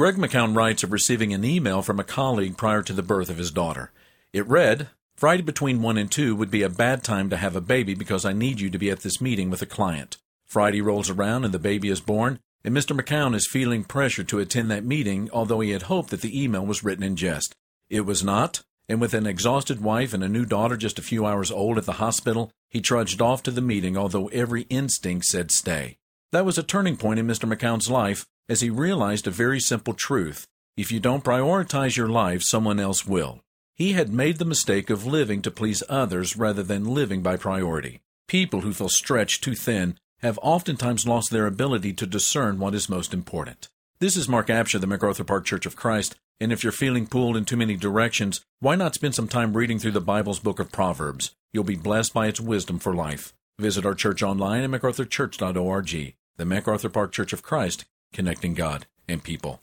Greg McKeown writes of receiving an email from a colleague prior to the birth of his daughter. It read, Friday between 1 and 2 would be a bad time to have a baby because I need you to be at this meeting with a client. Friday rolls around and the baby is born, and Mr. McKeown is feeling pressure to attend that meeting, although he had hoped that the email was written in jest. It was not, and with an exhausted wife and a new daughter just a few hours old at the hospital, he trudged off to the meeting, although every instinct said stay. That was a turning point in Mr. McKeown's life as he realized a very simple truth. If you don't prioritize your life, someone else will. He had made the mistake of living to please others rather than living by priority. People who feel stretched too thin have oftentimes lost their ability to discern what is most important. This is Mark Absher, the MacArthur Park Church of Christ, and if you're feeling pulled in too many directions, why not spend some time reading through the Bible's book of Proverbs? You'll be blessed by its wisdom for life. Visit our church online at macarthurchurch.org the MacArthur Park Church of Christ, connecting God and people.